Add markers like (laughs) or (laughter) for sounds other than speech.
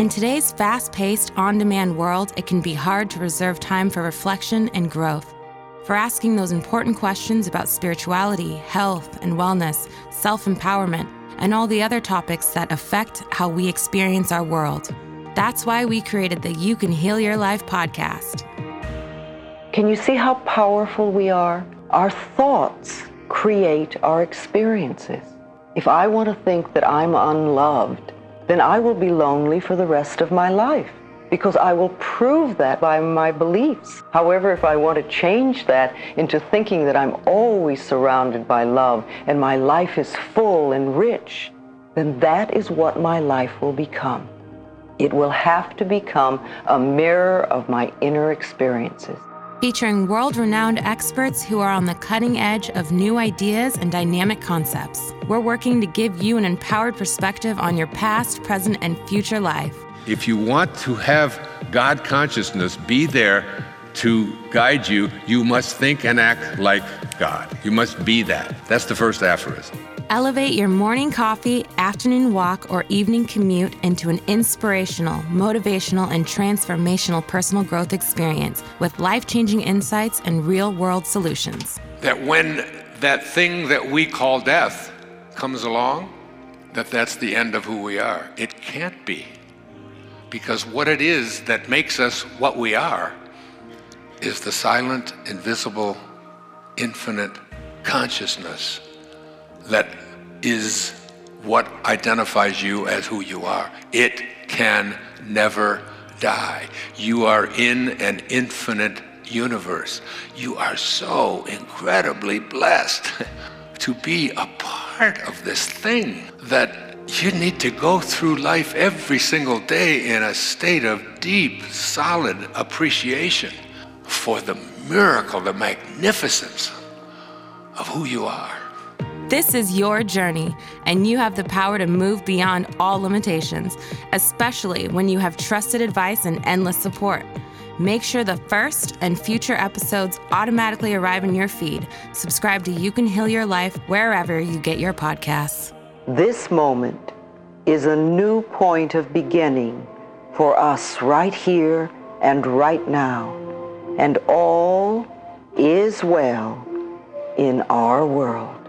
In today's fast paced, on demand world, it can be hard to reserve time for reflection and growth. For asking those important questions about spirituality, health and wellness, self empowerment, and all the other topics that affect how we experience our world. That's why we created the You Can Heal Your Life podcast. Can you see how powerful we are? Our thoughts create our experiences. If I want to think that I'm unloved, then I will be lonely for the rest of my life because I will prove that by my beliefs. However, if I want to change that into thinking that I'm always surrounded by love and my life is full and rich, then that is what my life will become. It will have to become a mirror of my inner experiences featuring world renowned experts who are on the cutting edge of new ideas and dynamic concepts. We're working to give you an empowered perspective on your past, present, and future life. If you want to have God consciousness be there to guide you, you must think and act like God. You must be that. That's the first aphorism. Elevate your morning coffee, afternoon walk, or evening commute into an inspirational, motivational, and transformational personal growth experience with life changing insights and real world solutions. That when that thing that we call death comes along, that that's the end of who we are. It can't be. Because what it is that makes us what we are is the silent, invisible, infinite consciousness that is what identifies you as who you are. It can never die. You are in an infinite universe. You are so incredibly blessed (laughs) to be a part of this thing that you need to go through life every single day in a state of deep, solid appreciation for the miracle, the magnificence of who you are. This is your journey, and you have the power to move beyond all limitations, especially when you have trusted advice and endless support. Make sure the first and future episodes automatically arrive in your feed. Subscribe to You Can Heal Your Life wherever you get your podcasts. This moment is a new point of beginning for us right here and right now, and all is well in our world.